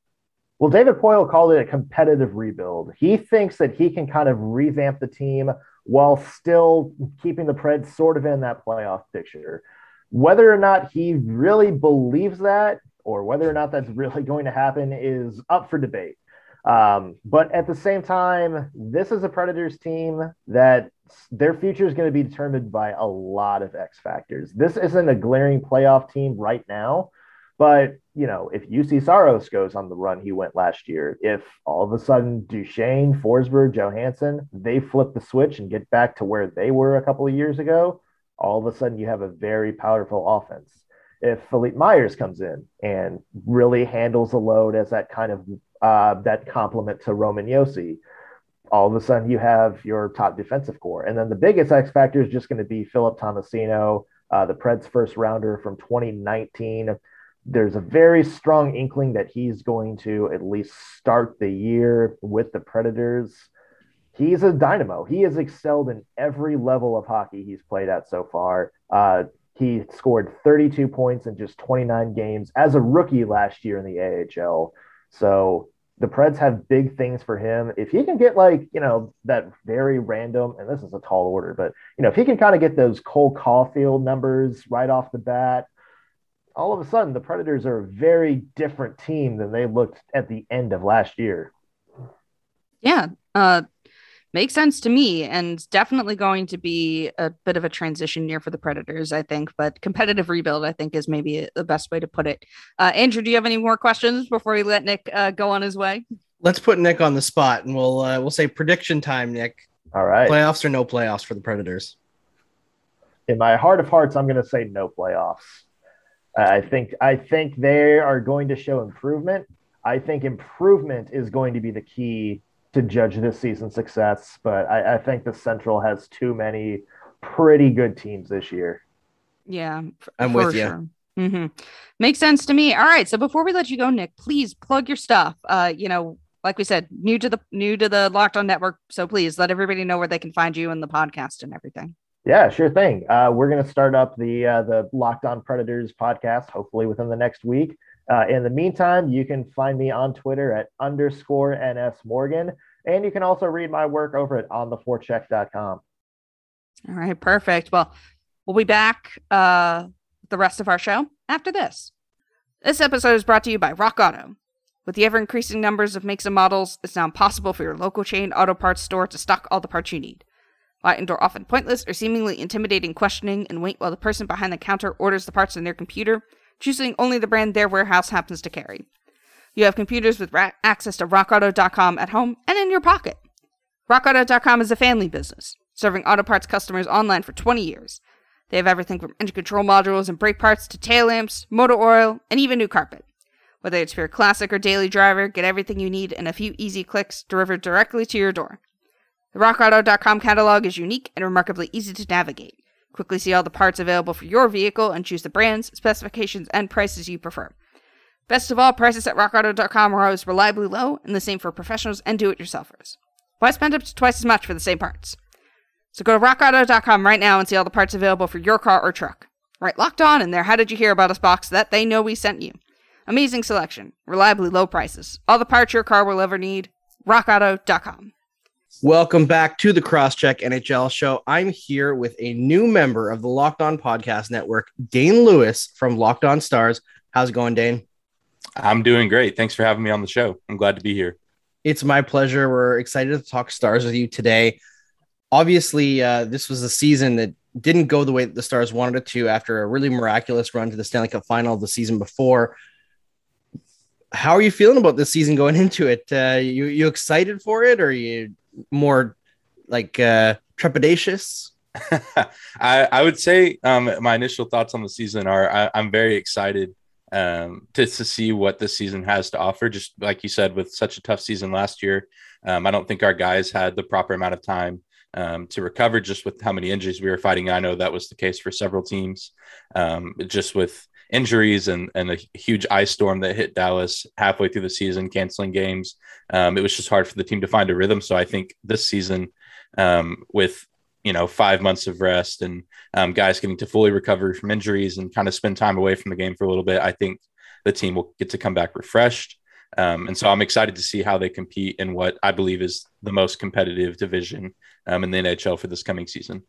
Well, David Poile called it a competitive rebuild. He thinks that he can kind of revamp the team while still keeping the Preds sort of in that playoff picture. Whether or not he really believes that, or whether or not that's really going to happen, is up for debate. Um, but at the same time, this is a Predators team that their future is going to be determined by a lot of X factors. This isn't a glaring playoff team right now, but you know, if Juuse Saros goes on the run he went last year, if all of a sudden Duchene, Forsberg, Johansen, they flip the switch and get back to where they were a couple of years ago, all of a sudden you have a very powerful offense. If Philippe Myers comes in and really handles the load as that kind of uh, that complement to Roman Josi, all of a sudden you have your top defensive core. And then the biggest X factor is just going to be Philip Tomasino, uh, the Preds first rounder from 2019. There's a very strong inkling that he's going to at least start the year with the Predators. He's a dynamo. He has excelled in every level of hockey he's played at so far. Uh, he scored 32 points in just 29 games as a rookie last year in the AHL. So the Preds have big things for him. If he can get like, you know, that very random, and this is a tall order, but you know, if he can kind of get those Cole Caufield numbers right off the bat, all of a sudden the Predators are a very different team than they looked at the end of last year. Yeah. Uh makes sense to me and definitely going to be a bit of a transition year for the predators i think but competitive rebuild i think is maybe the best way to put it. Uh, andrew do you have any more questions before we let nick uh, go on his way? Let's put nick on the spot and we'll uh, we'll say prediction time nick. All right. Playoffs or no playoffs for the predators? In my heart of hearts i'm going to say no playoffs. I think i think they are going to show improvement. I think improvement is going to be the key to judge this season's success, but I, I think the Central has too many pretty good teams this year. Yeah, I'm with you. Sure. Mm-hmm. Makes sense to me. All right, so before we let you go, Nick, please plug your stuff. Uh, you know, like we said, new to the new to the Locked On Network, so please let everybody know where they can find you and the podcast and everything. Yeah, sure thing. Uh, we're going to start up the uh, the Locked On Predators podcast hopefully within the next week. Uh, in the meantime, you can find me on Twitter at underscore NS Morgan. And you can also read my work over at ontheforecheck.com. All right, perfect. Well, we'll be back uh, the rest of our show after this. This episode is brought to you by Rock Auto. With the ever increasing numbers of makes and models, it's now impossible for your local chain auto parts store to stock all the parts you need. Why endure often pointless or seemingly intimidating questioning and wait while the person behind the counter orders the parts on their computer choosing only the brand their warehouse happens to carry. You have computers with ra- access to rockauto.com at home and in your pocket. RockAuto.com is a family business, serving auto parts customers online for 20 years. They have everything from engine control modules and brake parts to tail lamps, motor oil, and even new carpet. Whether it's for your classic or daily driver, get everything you need in a few easy clicks delivered directly to your door. The RockAuto.com catalog is unique and remarkably easy to navigate. Quickly see all the parts available for your vehicle and choose the brands, specifications, and prices you prefer. Best of all, prices at rockauto.com are always reliably low, and the same for professionals and do it yourselfers. Why spend up to twice as much for the same parts? So go to rockauto.com right now and see all the parts available for your car or truck. Right locked on in there, How Did You Hear About Us box that they know we sent you. Amazing selection, reliably low prices, all the parts your car will ever need. RockAuto.com. Welcome back to the Crosscheck NHL show. I'm here with a new member of the Locked On Podcast Network, Dane Lewis from Locked On Stars. How's it going, Dane? I'm doing great. Thanks for having me on the show. I'm glad to be here. It's my pleasure. We're excited to talk Stars with you today. Obviously, uh, this was a season that didn't go the way that the Stars wanted it to after a really miraculous run to the Stanley Cup final the season before. How are you feeling about this season going into it? Uh, you you excited for it, or you more like uh, trepidatious? I, I would say um, my initial thoughts on the season are I, am very excited um, to, to see what this season has to offer. Just like you said, with such a tough season last year, um, I don't think our guys had the proper amount of time um, to recover just with how many injuries we were fighting. I know that was the case for several teams, um, just with injuries and, and a huge ice storm that hit Dallas halfway through the season, canceling games. Um, it was just hard for the team to find a rhythm. So I think this season, um, with you know five months of rest and um, guys getting to fully recover from injuries and kind of spend time away from the game for a little bit, I think the team will get to come back refreshed. Um, and so I'm excited to see how they compete in what I believe is the most competitive division um, in the NHL for this coming season.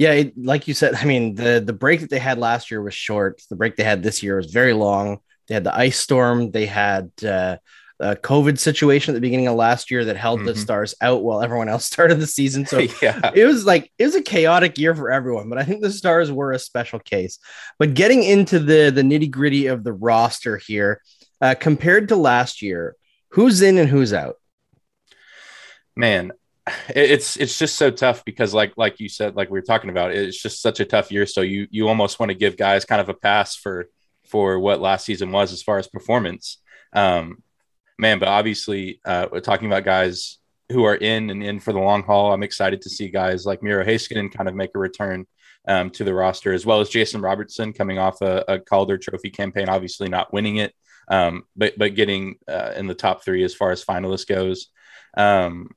Yeah, it, like you said, I mean the the break that they had last year was short. The break they had this year was very long. They had the ice storm. They had uh, a COVID situation at the beginning of last year that held mm-hmm. the Stars out while everyone else started the season. So yeah. it was like it was a chaotic year for everyone. But I think the Stars were a special case. But getting into the the nitty gritty of the roster here, uh, compared to last year, who's in and who's out? Man, it's it's just so tough because like like you said like we were talking about it's just such a tough year. So you you almost want to give guys kind of a pass for for what last season was as far as performance. Um man but obviously uh we're talking about guys who are in and in for the long haul. I'm excited to see guys like miro heiskanen kind of make a return um, to the roster as well as jason robertson coming off a, a calder trophy campaign obviously not winning it um but but getting uh, in the top three as far as finalists goes. Um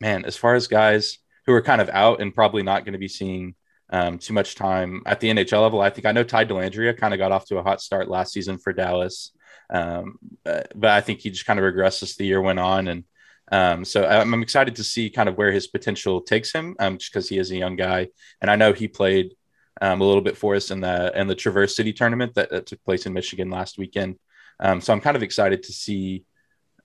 man, as far as guys who are kind of out and probably not going to be seeing um, too much time at the NHL level, I think I know Ty Dellandrea kind of got off to a hot start last season for Dallas, um, uh, but I think he just kind of regressed as the year went on, and um, so I'm, I'm, excited to see kind of where his potential takes him, um, just because he is a young guy, and I know he played um, a little bit for us in the in the Traverse City tournament that, that took place in Michigan last weekend. Um, so I'm kind of excited to see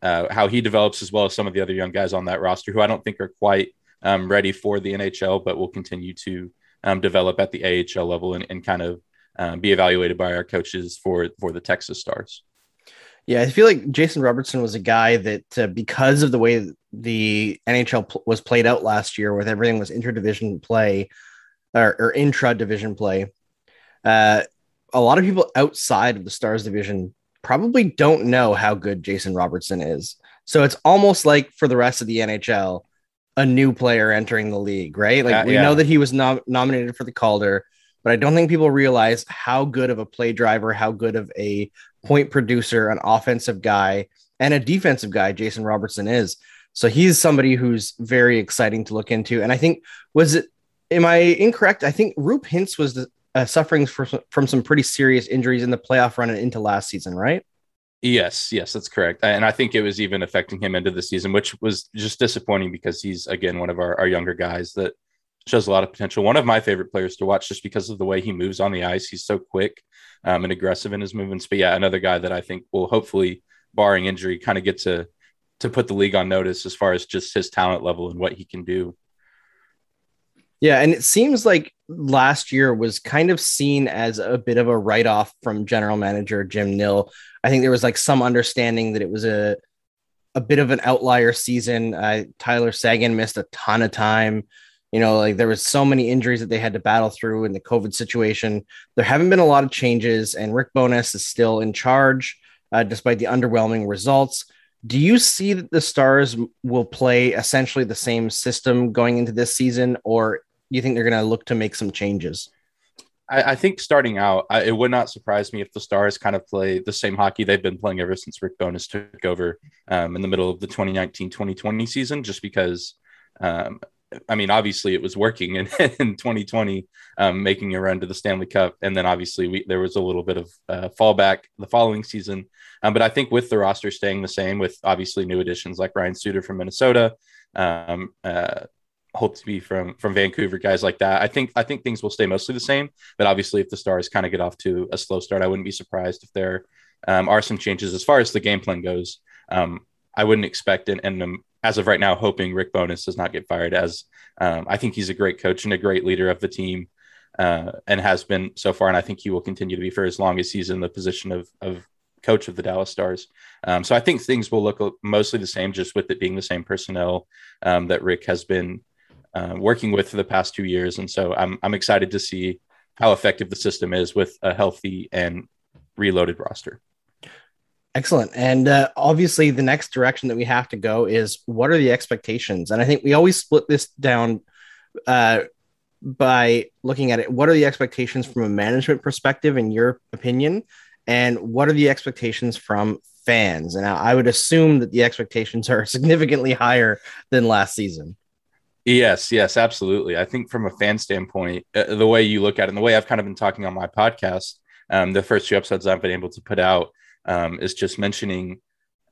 uh, how he develops as well as some of the other young guys on that roster who I don't think are quite um, ready for the NHL, but will continue to um, develop at the AHL level and, and kind of um, be evaluated by our coaches for for the Texas Stars. Yeah, I feel like Jason Robertson was a guy that uh, because of the way the NHL pl- was played out last year, with everything was interdivision play or, or intra division play, uh, a lot of people outside of the Stars division probably don't know how good Jason Robertson is. So it's almost like for the rest of the NHL, a new player entering the league, right? Like we yeah. know that he was nom- nominated for the Calder, but I don't think people realize how good of a play driver, how good of a point producer, an offensive guy, and a defensive guy Jason Robertson is. So he's somebody who's very exciting to look into. And I think was it am I incorrect? I think Roope Hintz was the, uh, suffering for, from some pretty serious injuries in the playoff run and into last season, right? Yes, yes, that's correct. And I think it was even affecting him into the season, which was just disappointing because he's again one of our, our younger guys that shows a lot of potential. One of my favorite players to watch just because of the way he moves on the ice. He's so quick um, and aggressive in his movements. But yeah, another guy that I think will hopefully, barring injury, kind of get to to put the league on notice as far as just his talent level and what he can do. Yeah, and it seems like last year was kind of seen as a bit of a write off from general manager Jim Nill. I think there was like some understanding that it was a a bit of an outlier season. Uh, Tyler Seguin missed a ton of time. You know, like there was so many injuries that they had to battle through in the COVID situation. There haven't been a lot of changes, and Rick Bowness is still in charge uh, despite the underwhelming results. Do you see that the Stars will play essentially the same system going into this season, or you think they're going to look to make some changes? I, I think starting out, I, it would not surprise me if the Stars kind of play the same hockey they've been playing ever since Rick Bowness took over um, in the middle of the 2019 2020 season, just because. Um, I mean, obviously it was working in, in 2020, um, making a run to the Stanley Cup. And then obviously we, there was a little bit of uh, fallback the following season. Um, but I think with the roster staying the same, with obviously new additions like Ryan Suter from Minnesota, um, uh, Holtby from from Vancouver, guys like that. I think I think things will stay mostly the same. But obviously, if the Stars kind of get off to a slow start, I wouldn't be surprised if there um, are some changes as far as the game plan goes. Um, I wouldn't expect it, and um, as of right now, hoping Rick Bowness does not get fired. As um, I think he's a great coach and a great leader of the team, uh, and has been so far, and I think he will continue to be for as long as he's in the position of of coach of the Dallas Stars. Um, so I think things will look mostly the same, just with it being the same personnel um, that Rick has been uh, working with for the past two years, and so I'm I'm excited to see how effective the system is with a healthy and reloaded roster. Excellent. And uh, obviously, the next direction that we have to go is what are the expectations? And I think we always split this down uh, by looking at it. What are the expectations from a management perspective, in your opinion? And what are the expectations from fans? And I would assume that the expectations are significantly higher than last season. Yes, yes, absolutely. I think from a fan standpoint, uh, the way you look at it, and the way I've kind of been talking on my podcast, um, the first two episodes I've been able to put out um, is just mentioning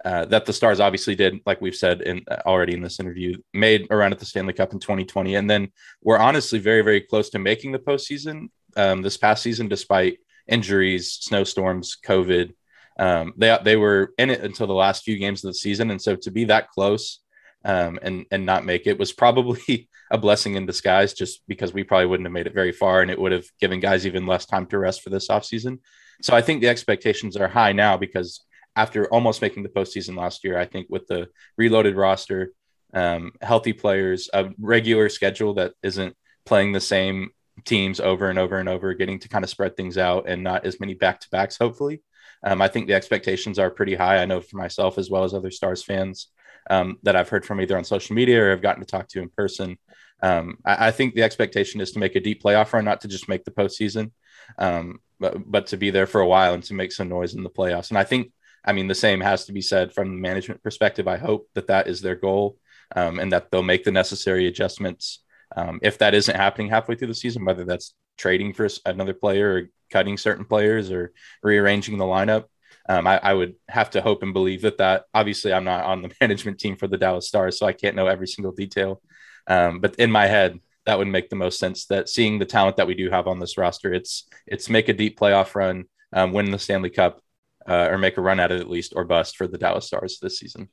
uh, that the Stars obviously did, like we've said in uh, already in this interview, made around at the Stanley Cup in 2020, and then we're honestly very, very close to making the postseason um, this past season, despite injuries, snowstorms, COVID. Um, they they were in it until the last few games of the season, and so to be that close um, and and not make it was probably a blessing in disguise, just because we probably wouldn't have made it very far, and it would have given guys even less time to rest for this offseason. So I think the expectations are high now because after almost making the postseason last year, I think with the reloaded roster, um, healthy players, a regular schedule that isn't playing the same teams over and over and over, getting to kind of spread things out and not as many back to backs, hopefully. Um, I think the expectations are pretty high. I know for myself as well as other Stars fans um, that I've heard from either on social media or I've gotten to talk to in person. Um, I, I, think the expectation is to make a deep playoff run, not to just make the postseason, um, but, but to be there for a while and to make some noise in the playoffs. And I think, I mean, the same has to be said from the management perspective. I hope that that is their goal um, and that they'll make the necessary adjustments. Um, if that isn't happening halfway through the season, whether that's trading for another player or cutting certain players or rearranging the lineup, um, I, I, would have to hope and believe that that obviously I'm not on the management team for the Dallas Stars, so I can't know every single detail. Um, but in my head, that would make the most sense. That seeing the talent that we do have on this roster, it's it's make a deep playoff run, um, win the Stanley Cup, uh, or make a run at it at least, or bust for the Dallas Stars this season.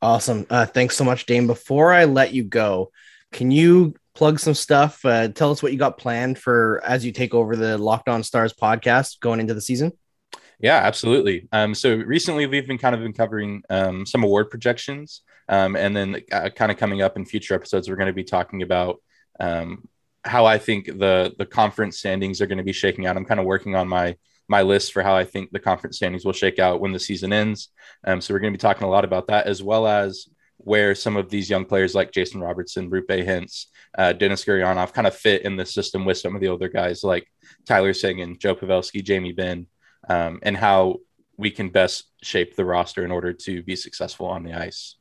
Awesome. Uh, thanks so much, Dane. Before I let you go, can you plug some stuff? Uh, tell us what you got planned for as you take over the Locked On Stars podcast going into the season. Yeah, absolutely. Um, so recently we've been kind of been covering um, some award projections, um, and then uh, kind of coming up in future episodes, we're going to be talking about um, how I think the the conference standings are going to be shaking out. I'm kind of working on my my list for how I think the conference standings will shake out when the season ends. Um, so we're going to be talking a lot about that, as well as where some of these young players like Jason Robertson, Roope Hintz, uh, Denis Gurianov kind of fit in the system with some of the older guys like Tyler Seguin, Joe Pavelski, Jamie Benn, um, and how we can best shape the roster in order to be successful on the ice.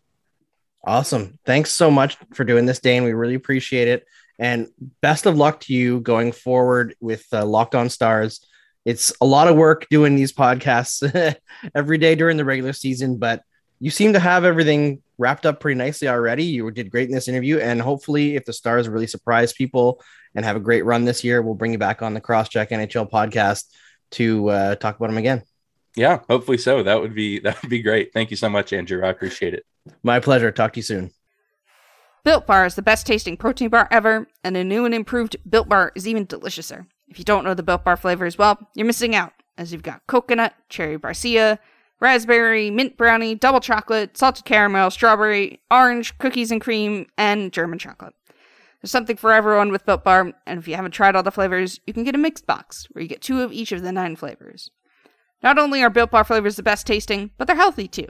Awesome. Thanks so much for doing this, Dane. We really appreciate it. And best of luck to you going forward with uh, Locked On Stars. It's a lot of work doing these podcasts every day during the regular season, but you seem to have everything wrapped up pretty nicely already. You did great in this interview, and hopefully, if the Stars really surprise people and have a great run this year, we'll bring you back on the Crosscheck NHL podcast to uh, talk about them again. Yeah, hopefully so. That would be that would be great. Thank you so much, Andrew. I appreciate it. My pleasure. Talk to you soon. Built Bar is the best tasting protein bar ever, and a new and improved Built Bar is even deliciouser. If you don't know the Built Bar flavors, well, you're missing out, as you've got coconut, cherry barcia, raspberry, mint brownie, double chocolate, salted caramel, strawberry, orange, cookies and cream, and German chocolate. There's something for everyone with Built Bar, and if you haven't tried all the flavors, you can get a mixed box, where you get two of each of the nine flavors. Not only are Built Bar flavors the best tasting, but they're healthy too.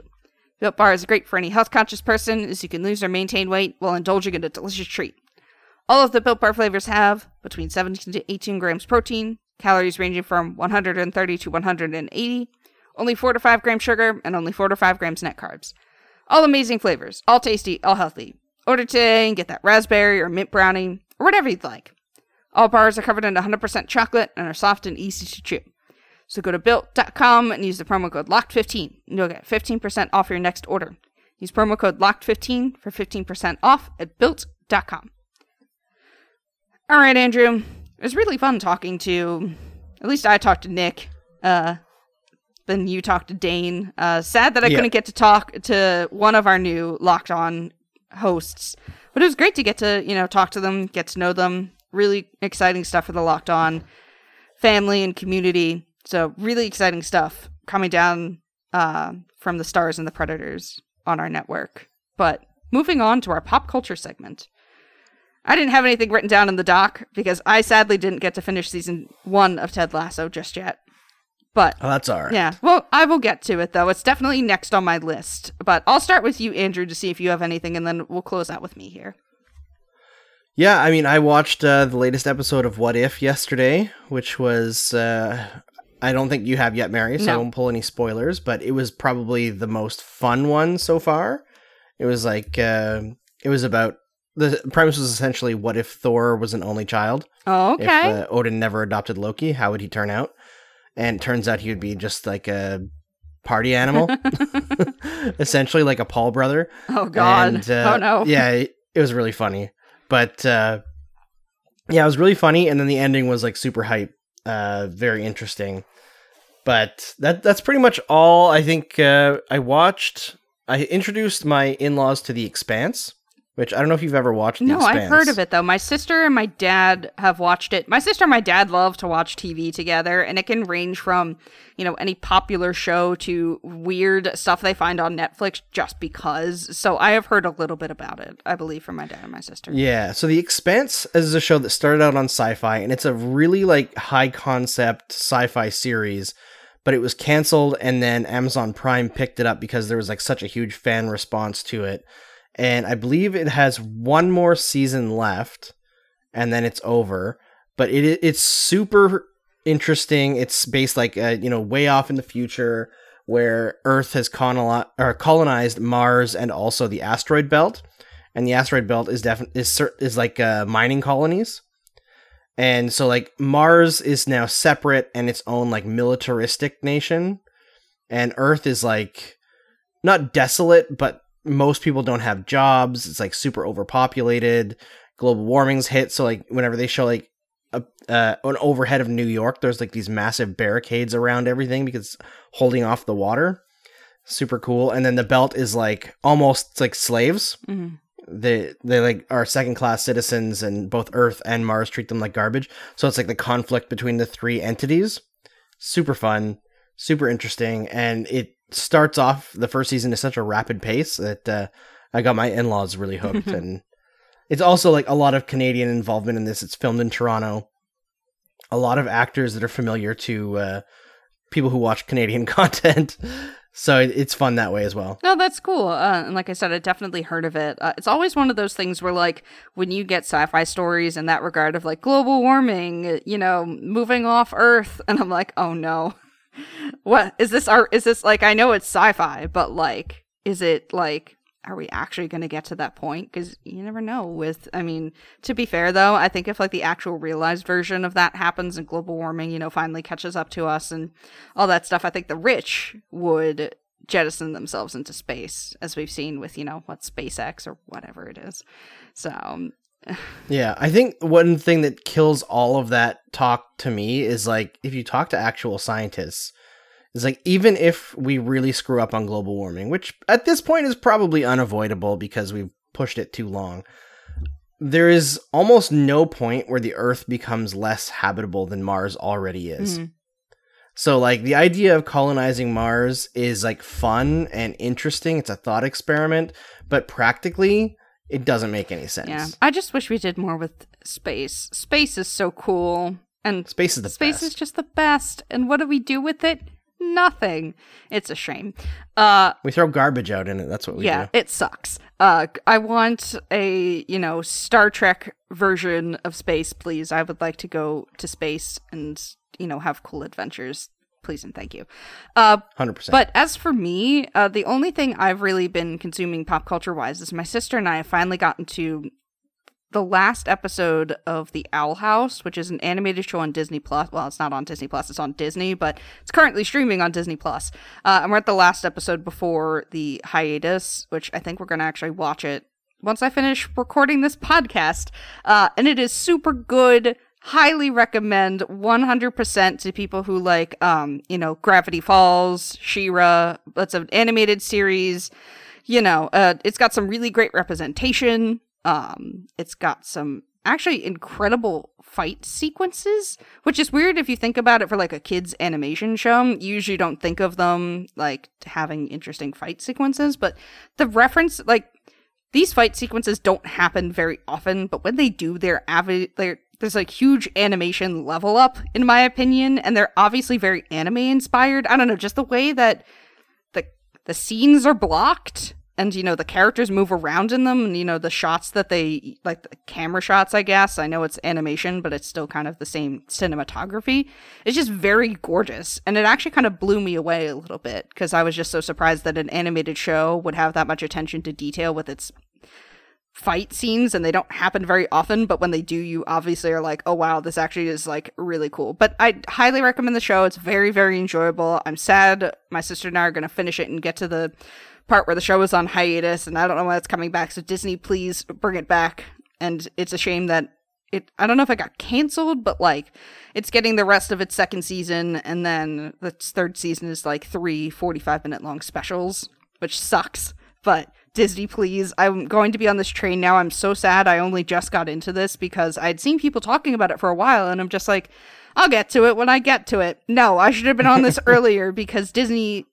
Built Bar is great for any health conscious person as you can lose or maintain weight while indulging in a delicious treat. All of the Built Bar flavors have between 17 to 18 grams protein, calories ranging from 130 to 180, only 4 to 5 grams sugar, and only 4 to 5 grams net carbs. All amazing flavors, all tasty, all healthy. Order today and get that raspberry or mint brownie, or whatever you'd like. All bars are covered in 100% chocolate and are soft and easy to chew. So go to built.com and use the promo code LOCKED15 and you'll get 15% off your next order. Use promo code LOCKED15 for 15% off at built.com. All right, Andrew. It was really fun talking to, at least I talked to Nick. Uh, then you talked to Dane. Uh, sad that I yeah. couldn't get to talk to one of our new Locked On hosts, but it was great to get to, you know, talk to them, get to know them. Really exciting stuff for the Locked On family and community. So really exciting stuff coming down uh, from the stars and the predators on our network. But moving on to our pop culture segment. I didn't have anything written down in the doc because I sadly didn't get to finish season one of Ted Lasso just yet. But Oh, that's all right. yeah, well, I will get to it though. It's definitely next on my list. But I'll start with you, Andrew, to see if you have anything, and then we'll close out with me here. Yeah, I mean, I watched uh, the latest episode of What If yesterday, which was. Uh, I don't think you have yet, Mary, so I won't pull any spoilers, but it was probably the most fun one so far. It was like. Uh, it was about. The premise was essentially what if Thor was an only child? Oh, If okay. uh, Odin never adopted Loki, how would he turn out? And it turns out he would be just like a party animal, essentially like a Paul brother. oh God. And, uh, oh no. Yeah, it, it was really funny. But uh, yeah, it was really funny, and then the ending was like super hype, uh, very interesting. But that that's pretty much all I think uh, I watched. I introduced my in-laws to The Expanse, which I don't know if you've ever watched. No, I've heard of it though. My sister and my dad have watched it. My sister and my dad love to watch TV together, and it can range from, you know, any popular show to weird stuff they find on Netflix just because. So I have heard a little bit about it, I believe, from my dad and my sister. Yeah, so The Expanse is a show that started out on sci-fi and it's a really like high concept sci-fi series, but it was canceled and then Amazon Prime picked it up because there was like such a huge fan response to it. And I believe it has one more season left and then it's over, but it it's super interesting. It's based like uh, you know way off in the future where Earth has coloni- or colonized Mars and also the asteroid belt. And the asteroid belt is definitely is is like uh, mining colonies, and so like Mars is now separate and its own like militaristic nation, and Earth is like not desolate, but most people don't have jobs. It's like super overpopulated. Global warming's hit, so like whenever they show like a, uh, an overhead of New York, there's like these massive barricades around everything because holding off the water. Super cool. And then the belt is like almost like slaves hmm they they like are second class citizens and both earth and mars treat them like garbage so it's like the conflict between the three entities super fun super interesting and it starts off the first season at such a rapid pace that uh, i got my in-laws really hooked. And it's also like a lot of canadian involvement in this. It's filmed in toronto. A lot of actors that are familiar to uh, people who watch canadian content. So it's fun that way as well. No, that's cool. Uh, and like I said, I definitely heard of it. Uh, it's always one of those things where, like, when you get sci-fi stories in that regard of like global warming, you know, moving off Earth, and I'm like, oh no, what is this? Art? Is this like? I know it's sci-fi, but like, is it like? Are we actually going to get to that point? Because you never know. With, I mean, to be fair though, I think if like the actual realized version of that happens and global warming, you know, finally catches up to us and all that stuff, I think the rich would jettison themselves into space, as we've seen with, you know, what SpaceX or whatever it is. So, um, Yeah, I think one thing that kills all of that talk to me is like if you talk to actual scientists, it's like even if we really screw up on global warming, which at this point is probably unavoidable because we've pushed it too long, there is almost no point where the Earth becomes less habitable than Mars already is. mhm. So like the idea of colonizing Mars is like fun and interesting. It's a thought experiment, but practically it doesn't make any sense. yeah. I just wish we did more with space. Space is so cool. And Space is the space best. is just the best. And what do we do with it? Nothing. It's a shame. Uh, We throw garbage out in it. That's what we yeah, do. it sucks. Uh, I want a you know Star Trek version of space, please. I would like to go to space and you know have cool adventures, please and thank you. Uh, Hundred percent. but as for me, uh, the only thing I've really been consuming pop culture wise is my sister and I have finally gotten to the last episode of The Owl House, which is an animated show on Disney Plus. Well, it's not on Disney Plus; it's on Disney, but it's currently streaming on Disney Plus. Uh, and we're at the last episode before the hiatus, which I think we're going to actually watch it once I finish recording this podcast. Uh, and it is super good. Highly recommend 100% to people who like, um, you know, Gravity Falls, She-Ra that's an animated series. You know, uh, it's got some really great representation. Um, it's got some actually incredible fight sequences, which is weird if you think about it for like a kids animation show. You usually don't think of them like having interesting fight sequences, but the reference like these fight sequences don't happen very often, but when they do, they're avid. They're, there's like huge animation level up, in my opinion, and they're obviously very anime inspired. I don't know, just the way that the the scenes are blocked and you know the characters move around in them and you know the shots that they like the camera shots i guess i know it's animation but it's still kind of the same cinematography it's just very gorgeous and it actually kind of blew me away a little bit because i was just so surprised that an animated show would have that much attention to detail with its fight scenes and they don't happen very often but when they do you obviously are like oh wow this actually is like really cool but i highly recommend the show it's very very enjoyable i'm sad my sister and i are going to finish it and get to the part where the show is on hiatus and I don't know when it's coming back. So Disney, please bring it back. And it's a shame that it I don't know if it got canceled, but like it's getting the rest of its second season and then the third season is like three 45 minute long specials, which sucks. But Disney, please. I'm going to be on this train now. I'm so sad I only just got into this because I'd seen people talking about it for a while and I'm just like, I'll get to it when I get to it. No, I should have been on this earlier because Disney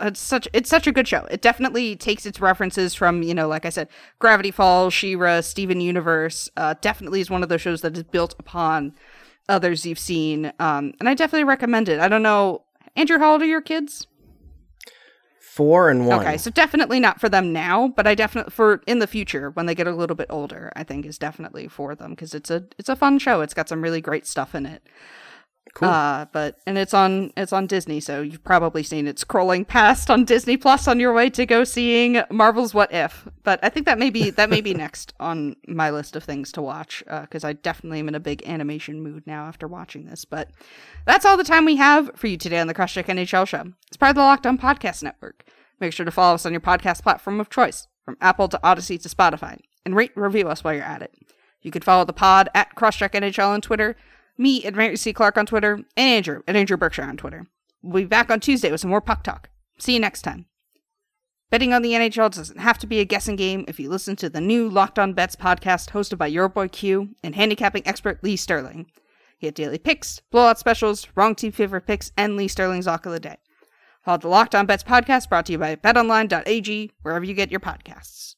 it's such it's such a good show. It definitely takes its references from you know, like I said, Gravity Falls, She-Ra, Steven Universe. Uh, definitely is one of those shows that is built upon others you've seen, um, and I definitely recommend it. I don't know, Andrew, how old are your kids? Four and one. Okay, so definitely not for them now, but I definitely for in the future when they get a little bit older, I think is definitely for them because it's a it's a fun show. It's got some really great stuff in it. Cool. Uh, but and it's on it's on Disney, so you've probably seen it scrolling past on Disney Plus on your way to go seeing Marvel's What If. But I think that may be that may be next on my list of things to watch because uh, I definitely am in a big animation mood now after watching this. But that's all the time we have for you today on the Crosscheck NHL show. It's part of the Locked On Podcast Network. Make sure to follow us on your podcast platform of choice, from Apple to Audacy to Spotify, and rate and review us while you're at it. You can follow the pod at Crosscheck NHL on Twitter me at Mary C. Clarke on Twitter, and Andrew at Andrew Berkshire on Twitter. We'll be back on Tuesday with some more puck talk. See you next time. Betting on the NHL doesn't have to be a guessing game if you listen to the new Locked On Bets podcast hosted by your boy Q and handicapping expert Lee Sterling. Get daily picks, blowout specials, wrong team favorite picks, and Lee Sterling's Lock of the Day. Follow the Locked On Bets podcast brought to you by betonline.ag, wherever you get your podcasts.